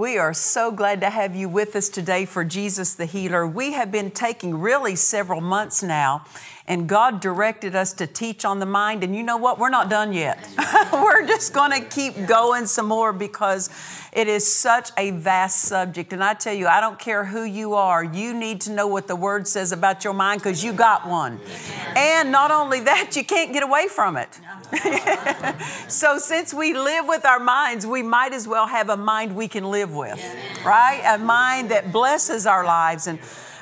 We are so glad to have you with us today for Jesus the Healer. We have been taking really several months now, and God directed us to teach on the mind. And you know what? We're not done yet. We're just going to keep going some more because it is such a vast subject. And I tell you, I don't care who you are, you need to know what the Word says about your mind because you got one. And not only that, you can't get away from it. so, since we live with our minds, we might as well have a mind we can live with, right? A mind that blesses our lives and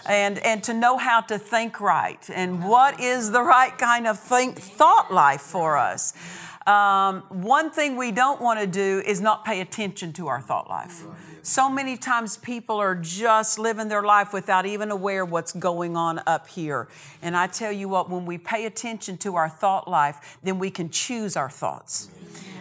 and and to know how to think right and what is the right kind of think thought life for us. Um, one thing we don't want to do is not pay attention to our thought life. So many times people are just living their life without even aware what's going on up here. And I tell you what, when we pay attention to our thought life, then we can choose our thoughts.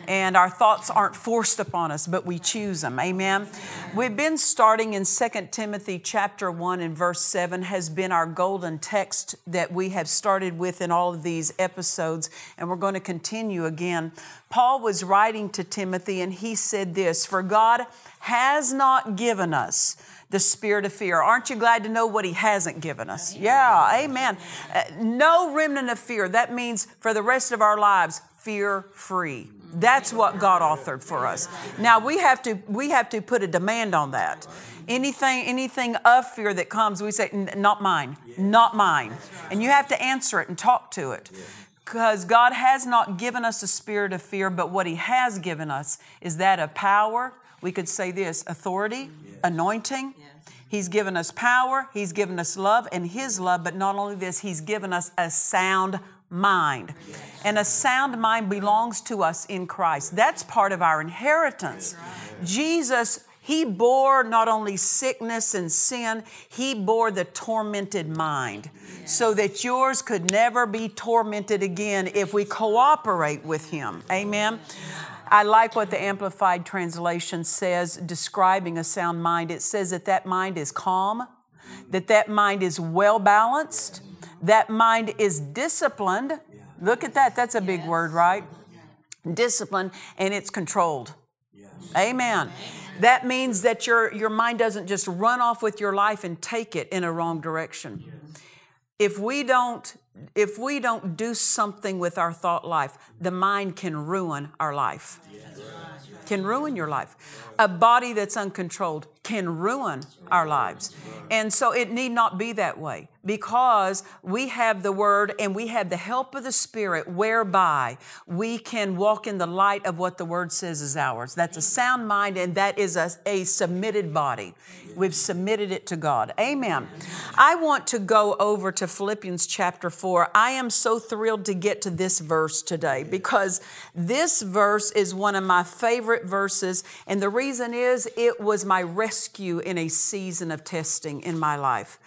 And our thoughts aren't forced upon us, but we choose them. Amen. We've been starting in 2 Timothy chapter 1 and verse 7 has been our golden text that we have started with in all of these episodes, and we're going to continue again. Paul was writing to Timothy, and he said this For God has not given us the spirit of fear. Aren't you glad to know what he hasn't given us? Yeah, amen. Uh, no remnant of fear. That means for the rest of our lives, fear free. That's what God authored for us. Now we have to we have to put a demand on that. Anything anything of fear that comes, we say, not mine, not mine. And you have to answer it and talk to it. Because God has not given us a spirit of fear, but what He has given us is that of power. We could say this authority, anointing. He's given us power, He's given us love, and His love, but not only this, He's given us a sound mind. And a sound mind belongs to us in Christ. That's part of our inheritance. Jesus, He bore not only sickness and sin, He bore the tormented mind so that yours could never be tormented again if we cooperate with Him. Amen. I like what the Amplified Translation says describing a sound mind. It says that that mind is calm, that that mind is well balanced, that mind is disciplined. Look at that, that's a big word, right? Discipline, and it's controlled. Amen. That means that your, your mind doesn't just run off with your life and take it in a wrong direction. If we don't if we don't do something with our thought life, the mind can ruin our life. Can ruin your life. A body that's uncontrolled can ruin our lives. And so it need not be that way because we have the word and we have the help of the Spirit whereby we can walk in the light of what the word says is ours. That's a sound mind and that is a, a submitted body. We've submitted it to God. Amen. I want to go over to Philippians chapter 4. I am so thrilled to get to this verse today because this verse is one of my favorite verses. And the reason is it was my rescue in a season of testing in my life.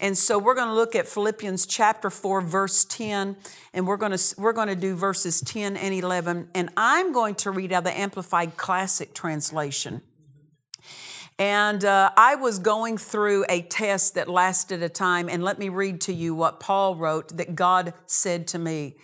And so we're going to look at Philippians chapter 4 verse 10 and we're going to we're going to do verses 10 and 11 and I'm going to read out the amplified classic translation. And uh, I was going through a test that lasted a time, and let me read to you what Paul wrote that God said to me.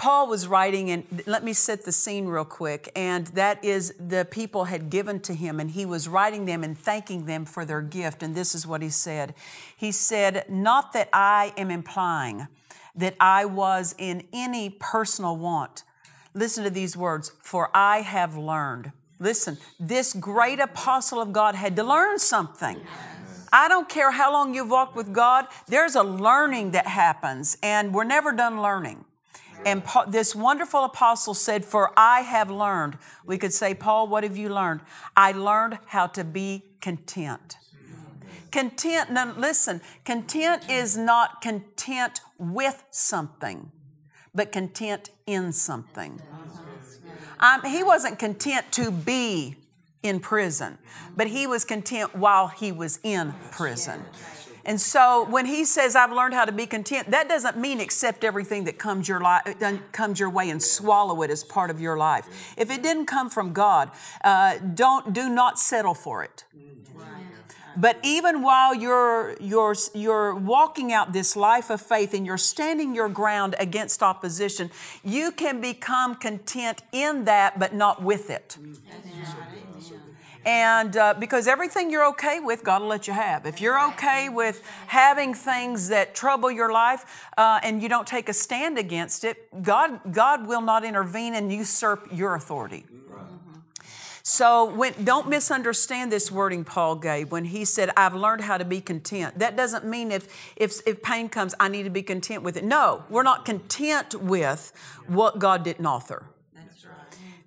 Paul was writing, and let me set the scene real quick. And that is the people had given to him, and he was writing them and thanking them for their gift. And this is what he said He said, Not that I am implying that I was in any personal want. Listen to these words, for I have learned. Listen, this great apostle of God had to learn something. I don't care how long you've walked with God, there's a learning that happens, and we're never done learning. And this wonderful apostle said, For I have learned. We could say, Paul, what have you learned? I learned how to be content. Content, now listen, content is not content with something, but content in something. Um, he wasn't content to be in prison, but he was content while he was in prison. And so when he says, I've learned how to be content, that doesn't mean accept everything that comes your, li- uh, comes your way and swallow it as part of your life. If it didn't come from God, uh, don't, do not settle for it. But even while you're, you're, you're walking out this life of faith and you're standing your ground against opposition, you can become content in that, but not with it. And uh, because everything you're okay with, God will let you have. If you're okay with having things that trouble your life uh, and you don't take a stand against it, God, God will not intervene and usurp your authority. So when, don't misunderstand this wording Paul gave when he said, I've learned how to be content. That doesn't mean if, if, if pain comes, I need to be content with it. No, we're not content with what God didn't author.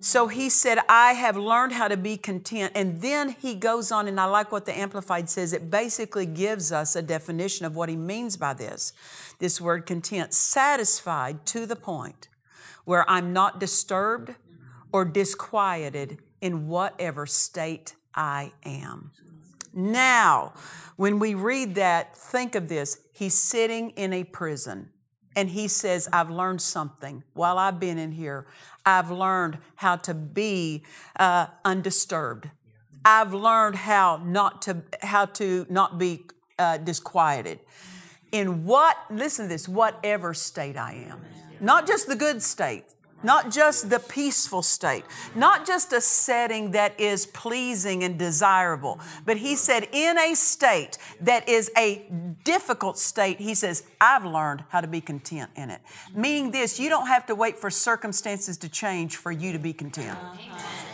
So he said, I have learned how to be content. And then he goes on, and I like what the Amplified says. It basically gives us a definition of what he means by this this word content, satisfied to the point where I'm not disturbed or disquieted in whatever state I am. Now, when we read that, think of this. He's sitting in a prison and he says, I've learned something while I've been in here. I've learned how to be uh, undisturbed. I've learned how not to how to not be uh, disquieted. In what listen to this, whatever state I am, not just the good state, not just the peaceful state, not just a setting that is pleasing and desirable, but he said, in a state that is a difficult state, he says, I've learned how to be content in it. Meaning this, you don't have to wait for circumstances to change for you to be content.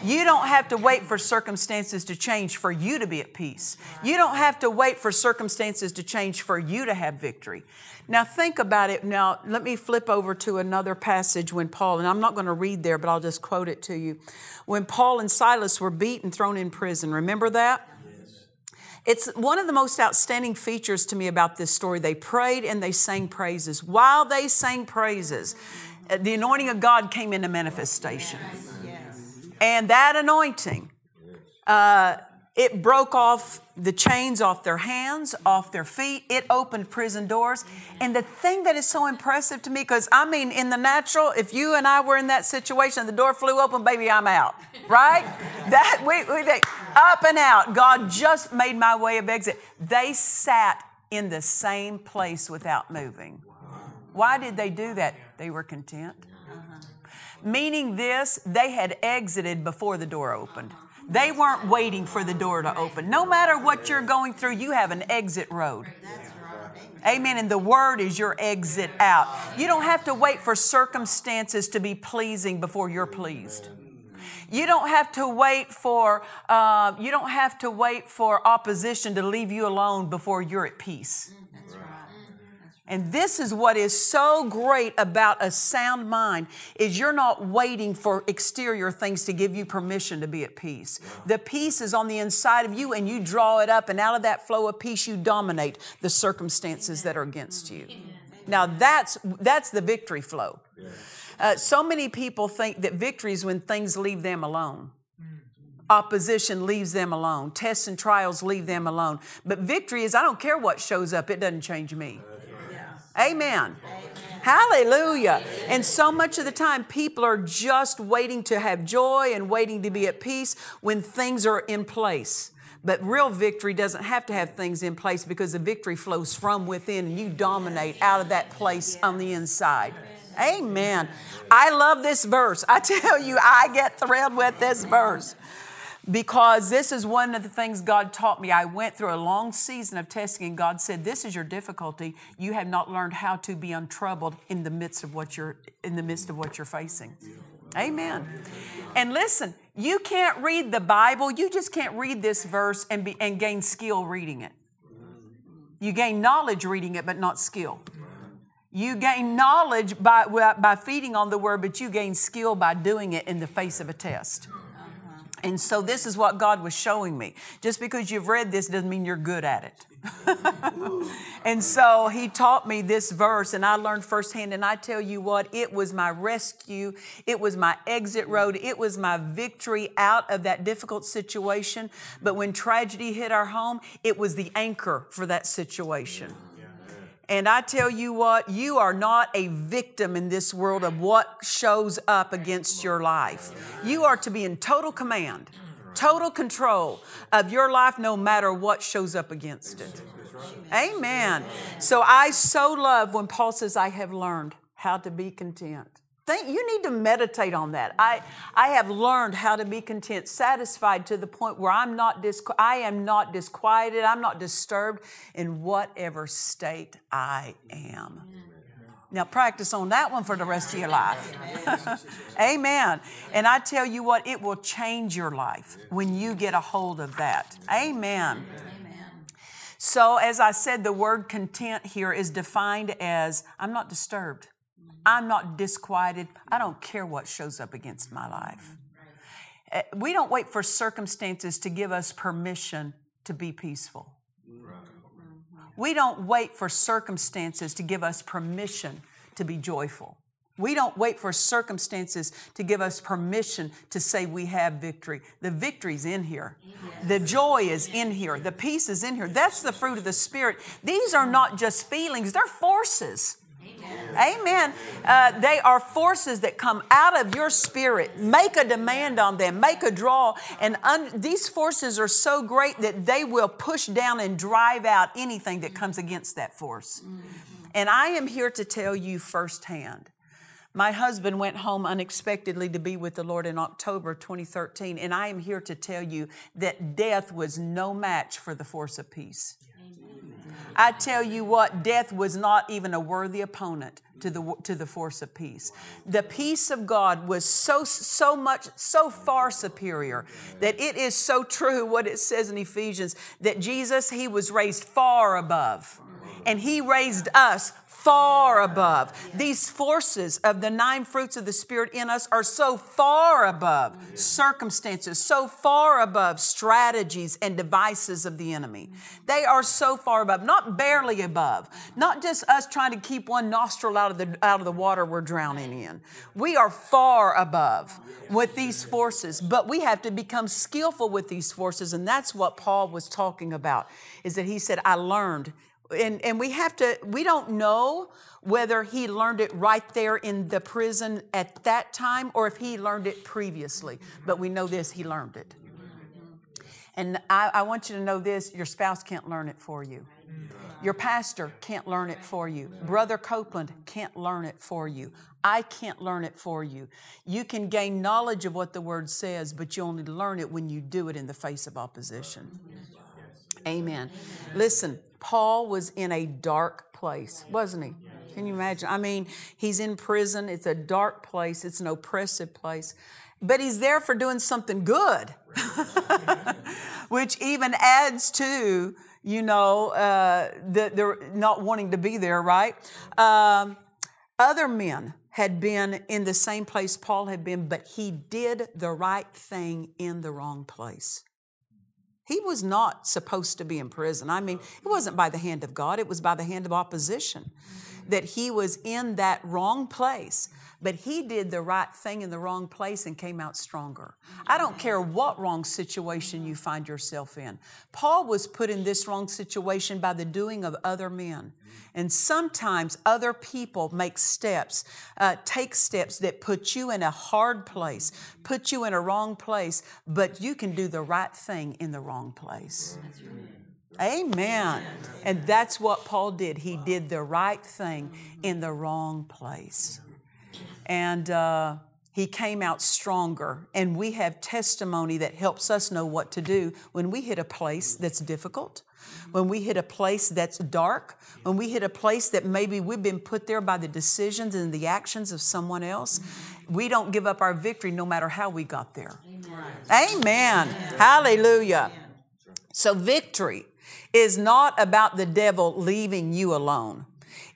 You don't have to wait for circumstances to change for you to be at peace. You don't have to wait for circumstances to change for you to have victory. Now, think about it. Now, let me flip over to another passage when Paul, and I'm not going to read there, but I'll just quote it to you. When Paul and Silas were beaten, thrown in prison, remember that? It's one of the most outstanding features to me about this story. They prayed and they sang praises. While they sang praises, the anointing of God came into manifestation. And that anointing, uh, it broke off the chains off their hands, off their feet. It opened prison doors. And the thing that is so impressive to me, because I mean, in the natural, if you and I were in that situation, the door flew open, baby, I'm out, right? that we, we they, up and out. God just made my way of exit. They sat in the same place without moving. Why did they do that? They were content. Uh-huh. Meaning this, they had exited before the door opened. They weren't waiting for the door to open. No matter what you're going through, you have an exit road. Amen. And the word is your exit out. You don't have to wait for circumstances to be pleasing before you're pleased. You don't have to wait for uh, you don't have to wait for opposition to leave you alone before you're at peace. And this is what is so great about a sound mind is you're not waiting for exterior things to give you permission to be at peace. The peace is on the inside of you and you draw it up and out of that flow of peace you dominate the circumstances that are against you. Now that's that's the victory flow. Uh, so many people think that victory is when things leave them alone. Opposition leaves them alone. Tests and trials leave them alone. But victory is I don't care what shows up, it doesn't change me. Amen. Hallelujah. And so much of the time, people are just waiting to have joy and waiting to be at peace when things are in place. But real victory doesn't have to have things in place because the victory flows from within and you dominate out of that place on the inside. Amen. I love this verse. I tell you, I get thrilled with this verse because this is one of the things God taught me. I went through a long season of testing, and God said, "This is your difficulty. You have not learned how to be untroubled in the midst of what you're in the midst of what you're facing." Amen. And listen, you can't read the Bible. You just can't read this verse and be and gain skill reading it. You gain knowledge reading it, but not skill. You gain knowledge by, by feeding on the word, but you gain skill by doing it in the face of a test. And so this is what God was showing me. Just because you've read this doesn't mean you're good at it. and so he taught me this verse, and I learned firsthand. And I tell you what, it was my rescue, it was my exit road, it was my victory out of that difficult situation. But when tragedy hit our home, it was the anchor for that situation. And I tell you what, you are not a victim in this world of what shows up against your life. You are to be in total command, total control of your life no matter what shows up against it. Amen. So I so love when Paul says, I have learned how to be content. Think, you need to meditate on that. I, I have learned how to be content, satisfied to the point where I'm not dis, I am not disquieted, I'm not disturbed in whatever state I am. Now, practice on that one for the rest of your life. Amen. And I tell you what, it will change your life when you get a hold of that. Amen. So, as I said, the word content here is defined as I'm not disturbed. I'm not disquieted. I don't care what shows up against my life. Eh, we don't wait for circumstances to give us permission to be peaceful. We don't wait for circumstances to give us permission to be joyful. We don't wait for circumstances to give us permission to say we have victory. The victory's in here. The joy is in here. The peace is in here. That's the fruit of the Spirit. These are not just feelings, they're forces. Amen. Uh, they are forces that come out of your spirit. Make a demand on them, make a draw. And un- these forces are so great that they will push down and drive out anything that comes against that force. And I am here to tell you firsthand. My husband went home unexpectedly to be with the Lord in October 2013, and I am here to tell you that death was no match for the force of peace. I tell you what, death was not even a worthy opponent to the, to the force of peace. The peace of God was so, so much, so far superior that it is so true what it says in Ephesians that Jesus, He was raised far above and He raised us far above. These forces of the nine fruits of the Spirit in us are so far above circumstances, so far above strategies and devices of the enemy. They are so far above, not barely above, not just us trying to keep one nostril out of the, out of the water we're drowning in. We are far above with these forces, but we have to become skillful with these forces. And that's what Paul was talking about, is that he said, I learned and, and we have to, we don't know whether he learned it right there in the prison at that time or if he learned it previously. But we know this, he learned it. And I, I want you to know this your spouse can't learn it for you. Your pastor can't learn it for you. Brother Copeland can't learn it for you. I can't learn it for you. You can gain knowledge of what the word says, but you only learn it when you do it in the face of opposition. Amen. Listen, Paul was in a dark place, wasn't he? Can you imagine? I mean, he's in prison. It's a dark place, it's an oppressive place. But he's there for doing something good, which even adds to, you know, uh, the, the not wanting to be there, right? Um, other men had been in the same place Paul had been, but he did the right thing in the wrong place. He was not supposed to be in prison. I mean, it wasn't by the hand of God, it was by the hand of opposition that he was in that wrong place. But he did the right thing in the wrong place and came out stronger. I don't care what wrong situation you find yourself in. Paul was put in this wrong situation by the doing of other men. And sometimes other people make steps, uh, take steps that put you in a hard place, put you in a wrong place, but you can do the right thing in the wrong place. Amen. And that's what Paul did. He did the right thing in the wrong place. And uh, he came out stronger. And we have testimony that helps us know what to do when we hit a place that's difficult, when we hit a place that's dark, when we hit a place that maybe we've been put there by the decisions and the actions of someone else. We don't give up our victory no matter how we got there. Amen. Amen. Hallelujah. So, victory is not about the devil leaving you alone.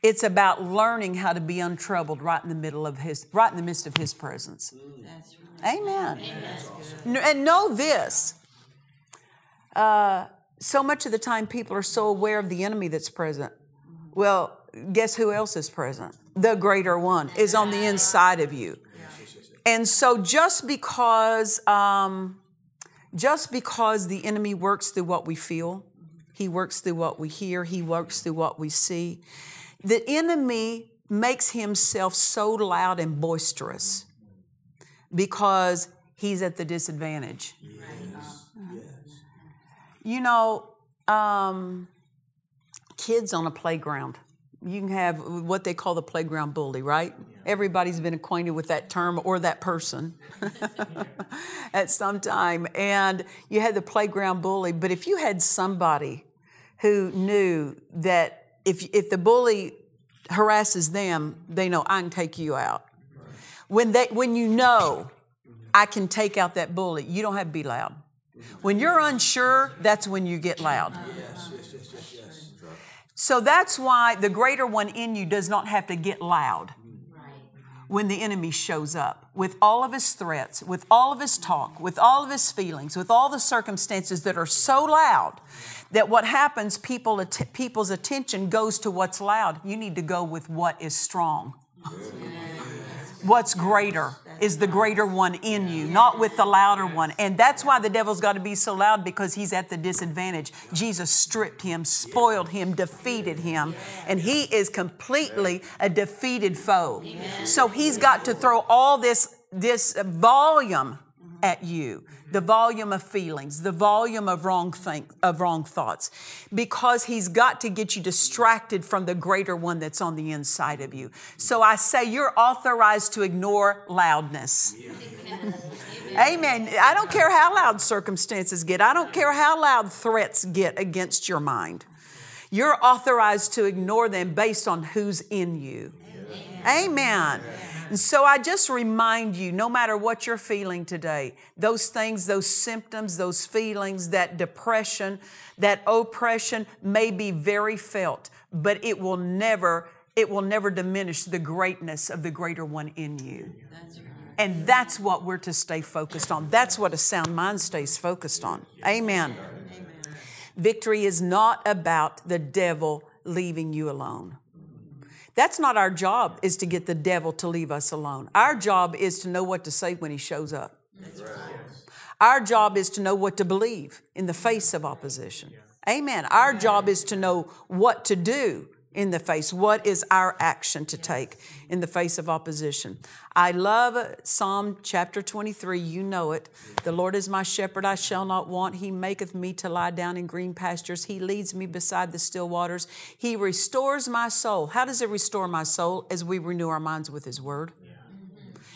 It's about learning how to be untroubled right in the middle of his, right in the midst of his presence. Amen. Amen. And know this. Uh, so much of the time, people are so aware of the enemy that's present. Well, guess who else is present? The greater one is on the inside of you. And so, just because, um, just because the enemy works through what we feel, he works through what we hear, he works through what we see. The enemy makes himself so loud and boisterous because he's at the disadvantage. Yes. Yes. You know, um, kids on a playground, you can have what they call the playground bully, right? Everybody's been acquainted with that term or that person at some time. And you had the playground bully, but if you had somebody who knew that if, if the bully harasses them, they know I can take you out. When, they, when you know I can take out that bully, you don't have to be loud. Mm-hmm. When you're unsure, that's when you get loud. So that's why the greater one in you does not have to get loud when the enemy shows up with all of his threats, with all of his talk, with all of his feelings, with all the circumstances that are so loud that what happens, people, people's attention goes to what's loud. You need to go with what is strong. What's greater is the greater one in you, not with the louder one. And that's why the devil's got to be so loud because he's at the disadvantage. Jesus stripped him, spoiled him, defeated him, and he is completely a defeated foe. So he's got to throw all this this volume at you the volume of feelings, the volume of wrong think, of wrong thoughts, because he's got to get you distracted from the greater one that's on the inside of you. So I say you're authorized to ignore loudness. Amen. I don't care how loud circumstances get. I don't care how loud threats get against your mind. You're authorized to ignore them based on who's in you. Amen. And so I just remind you no matter what you're feeling today, those things, those symptoms, those feelings, that depression, that oppression may be very felt, but it will never it will never diminish the greatness of the greater one in you. That's right. And that's what we're to stay focused on. That's what a sound mind stays focused on. Amen. Amen. Victory is not about the devil leaving you alone. That's not our job, is to get the devil to leave us alone. Our job is to know what to say when he shows up. Our job is to know what to believe in the face of opposition. Amen. Our job is to know what to do in the face? What is our action to take in the face of opposition? I love Psalm chapter 23. You know it. The Lord is my shepherd, I shall not want. He maketh me to lie down in green pastures. He leads me beside the still waters. He restores my soul. How does it restore my soul? As we renew our minds with His word.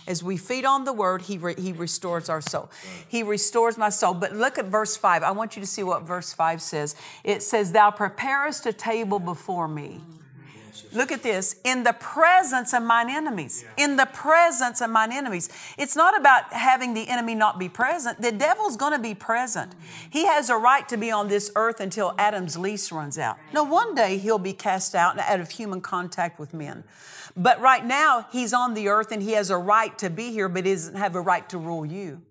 As we feed on the word, he, re- he restores our soul. He restores my soul. But look at verse 5. I want you to see what verse 5 says. It says, Thou preparest a table before me. Look at this. In the presence of mine enemies. In the presence of mine enemies. It's not about having the enemy not be present. The devil's going to be present. Mm-hmm. He has a right to be on this earth until Adam's lease runs out. No, one day he'll be cast out out of human contact with men. But right now, he's on the earth and he has a right to be here, but he doesn't have a right to rule you.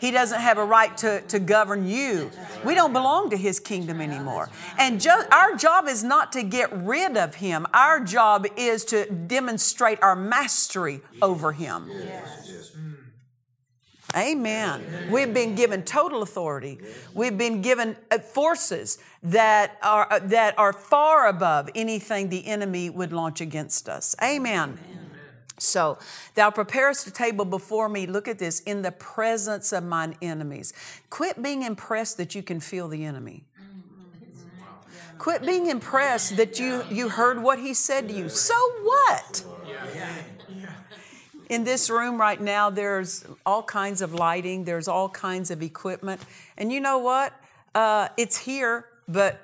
He doesn't have a right to, to govern you. We don't belong to his kingdom anymore. And jo- our job is not to get rid of him, our job is to demonstrate our mastery over him. Amen. We've been given total authority. We've been given uh, forces that are, uh, that are far above anything the enemy would launch against us. Amen. So, thou preparest a table before me, look at this, in the presence of mine enemies. Quit being impressed that you can feel the enemy. Quit being impressed that you, you heard what he said to you. So what? In this room right now, there's all kinds of lighting, there's all kinds of equipment. And you know what? Uh, it's here, but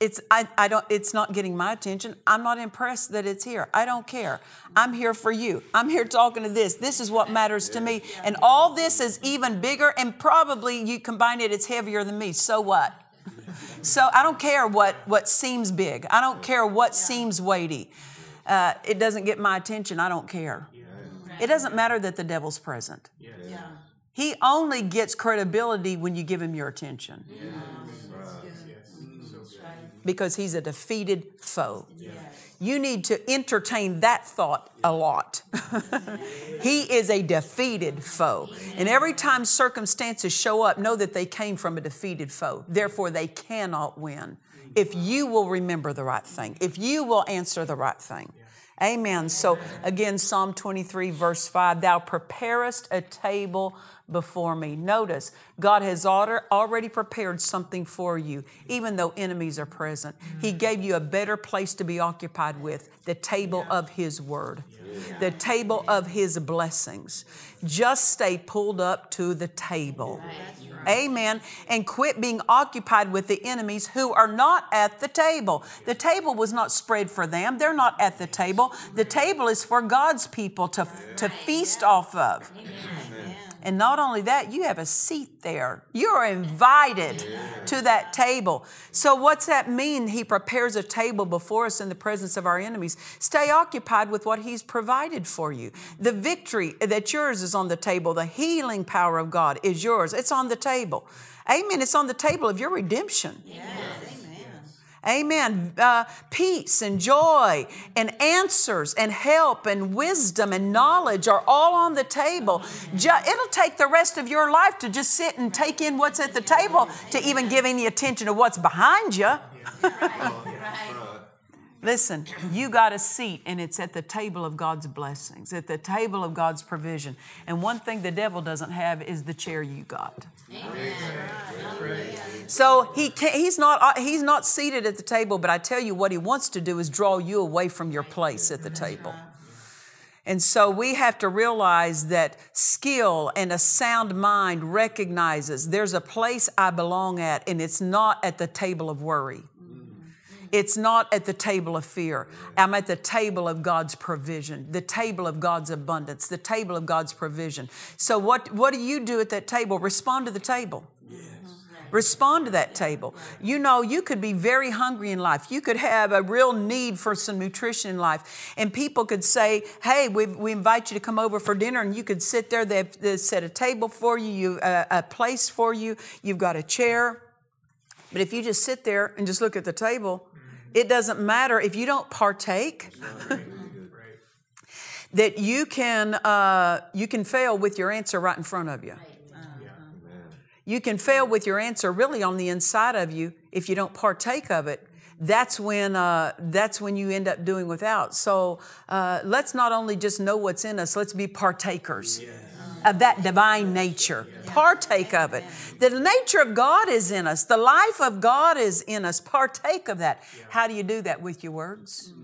it's I, I don't it's not getting my attention. I'm not impressed that it's here. I don't care. I'm here for you. I'm here talking to this. This is what matters to me. And all this is even bigger and probably you combine it it's heavier than me. So what? So I don't care what, what seems big, I don't care what seems weighty. Uh, it doesn't get my attention, I don't care. It doesn't matter that the devil's present. He only gets credibility when you give him your attention. Because he's a defeated foe. You need to entertain that thought a lot. he is a defeated foe. And every time circumstances show up, know that they came from a defeated foe. Therefore, they cannot win. If mm-hmm. you will remember the right thing, if you will answer the right thing. Amen. So again, Psalm 23, verse 5 Thou preparest a table before me. Notice, God has already prepared something for you, even though enemies are present. He mm. gave you a better place to be occupied with the table of His Word, the table of His blessings. Just stay pulled up to the table. Amen. And quit being occupied with the enemies who are not at the table. The table was not spread for them, they're not at the table. The table is for God's people to, to feast off of. And not only that, you have a seat there. You are invited to that table. So, what's that mean? He prepares a table before us in the presence of our enemies. Stay occupied with what He's provided for you. The victory that yours is on the table, the healing power of God is yours. It's on the table. Amen. It's on the table of your redemption. Yes. Amen. Uh, peace and joy and answers and help and wisdom and knowledge are all on the table. it'll take the rest of your life to just sit and take in what's at the table to even give any attention to what's behind you. Listen, you got a seat and it's at the table of God's blessings, at the table of God's provision. And one thing the devil doesn't have is the chair you got. So he he's not uh, he's not seated at the table, but I tell you what he wants to do is draw you away from your place at the table. And so we have to realize that skill and a sound mind recognizes there's a place I belong at, and it's not at the table of worry. It's not at the table of fear. I'm at the table of God's provision, the table of God's abundance, the table of God's provision. So, what, what do you do at that table? Respond to the table. Respond to that table. You know, you could be very hungry in life. You could have a real need for some nutrition in life. And people could say, Hey, we, we invite you to come over for dinner. And you could sit there. They, they set a table for you, you a place for you. You've got a chair. But if you just sit there and just look at the table, it doesn't matter if you don't partake. that you can uh, you can fail with your answer right in front of you. You can fail with your answer really on the inside of you if you don't partake of it. That's when uh, that's when you end up doing without. So uh, let's not only just know what's in us, let's be partakers. Yeah of that divine nature. Partake of it. The nature of God is in us, the life of God is in us. Partake of that. How do you do that? With your words,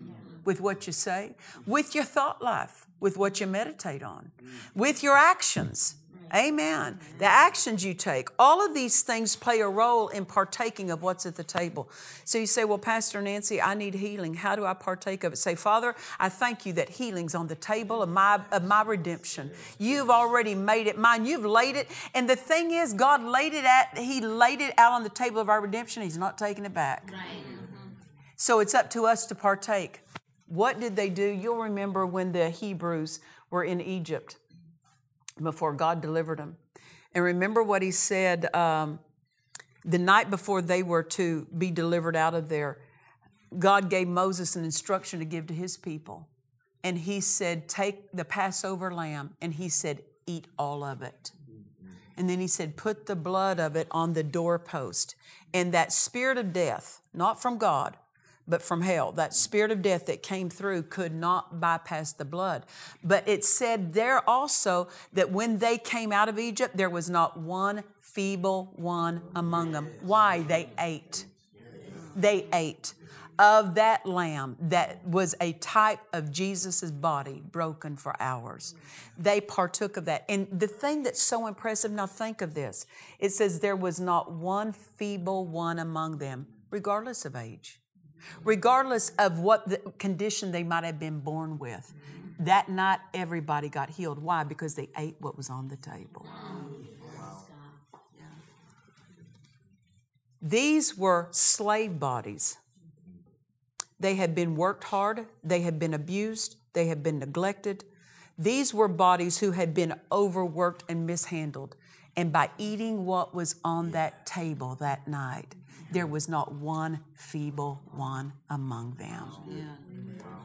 with what you say, with your thought life, with what you meditate on, with your actions. Amen. The actions you take, all of these things play a role in partaking of what's at the table. So you say, Well, Pastor Nancy, I need healing. How do I partake of it? Say, Father, I thank you that healing's on the table of my, of my redemption. You've already made it mine. You've laid it. And the thing is, God laid it at, He laid it out on the table of our redemption. He's not taking it back. Right. Mm-hmm. So it's up to us to partake. What did they do? You'll remember when the Hebrews were in Egypt before God delivered them. And remember what he said um, the night before they were to be delivered out of there. God gave Moses an instruction to give to his people. And he said, Take the Passover lamb. And he said, Eat all of it. And then he said, Put the blood of it on the doorpost. And that spirit of death, not from God, but from hell. That spirit of death that came through could not bypass the blood. But it said there also that when they came out of Egypt, there was not one feeble one among them. Why? They ate. They ate of that lamb that was a type of Jesus' body broken for ours. They partook of that. And the thing that's so impressive, now think of this it says there was not one feeble one among them, regardless of age regardless of what the condition they might have been born with. That night, everybody got healed. Why? Because they ate what was on the table. These were slave bodies. They had been worked hard, they had been abused, they had been neglected. These were bodies who had been overworked and mishandled. And by eating what was on that table that night, there was not one feeble one among them.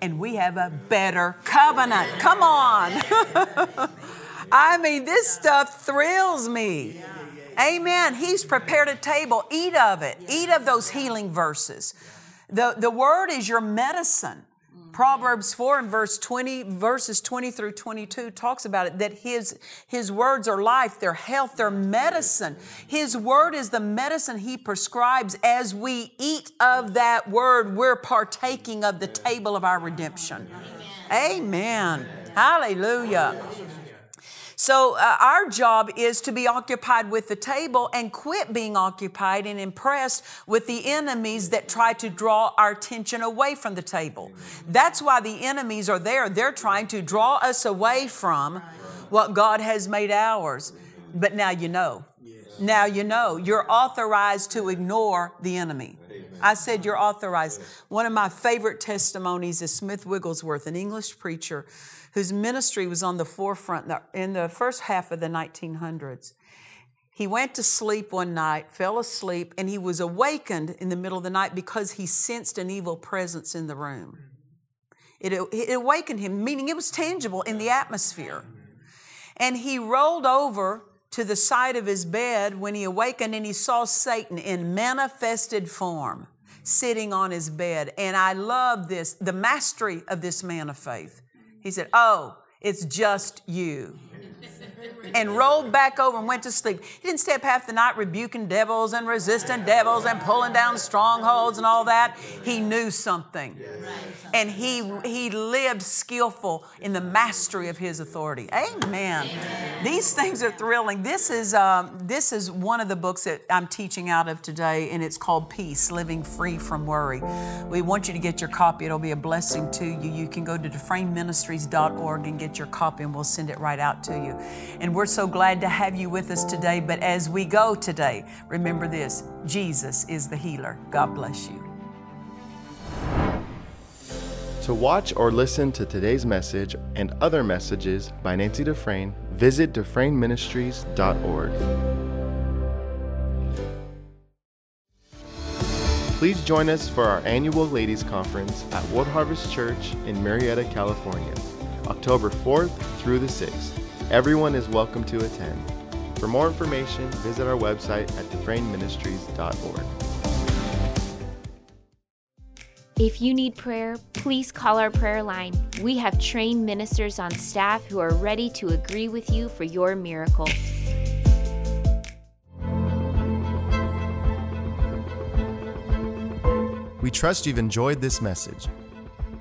And we have a better covenant. Come on. I mean, this stuff thrills me. Amen. He's prepared a table. Eat of it. Eat of those healing verses. The, the word is your medicine. Proverbs 4 and verse 20, verses 20 through 22 talks about it that his, his words are life, their health, their medicine. His word is the medicine he prescribes. As we eat of that word, we're partaking of the table of our redemption. Amen. Amen. Hallelujah. So, uh, our job is to be occupied with the table and quit being occupied and impressed with the enemies that try to draw our attention away from the table. That's why the enemies are there. They're trying to draw us away from what God has made ours. But now you know. Now you know. You're authorized to ignore the enemy. I said you're authorized. One of my favorite testimonies is Smith Wigglesworth, an English preacher whose ministry was on the forefront in the first half of the 1900s. He went to sleep one night, fell asleep, and he was awakened in the middle of the night because he sensed an evil presence in the room. It, it awakened him, meaning it was tangible in the atmosphere. And he rolled over to the side of his bed when he awakened and he saw Satan in manifested form sitting on his bed. And I love this, the mastery of this man of faith. He said, Oh, it's just you. And rolled back over and went to sleep. He didn't stay up half the night rebuking devils and resisting devils and pulling down strongholds and all that. He knew something. And he, he lived skillful in the mastery of his authority. Amen. These things are thrilling. This is, um, this is one of the books that I'm teaching out of today, and it's called Peace Living Free from Worry. We want you to get your copy, it'll be a blessing to you. You can go to dufresneministries.org and get your copy, and we'll send it right out to you. And we're so glad to have you with us today. But as we go today, remember this Jesus is the healer. God bless you. To watch or listen to today's message and other messages by Nancy Dufresne, visit DufresneMinistries.org. Please join us for our annual Ladies Conference at World Harvest Church in Murrieta, California, October 4th through the 6th. Everyone is welcome to attend. For more information, visit our website at DufresneMinistries.org. If you need prayer, please call our prayer line. We have trained ministers on staff who are ready to agree with you for your miracle. We trust you've enjoyed this message.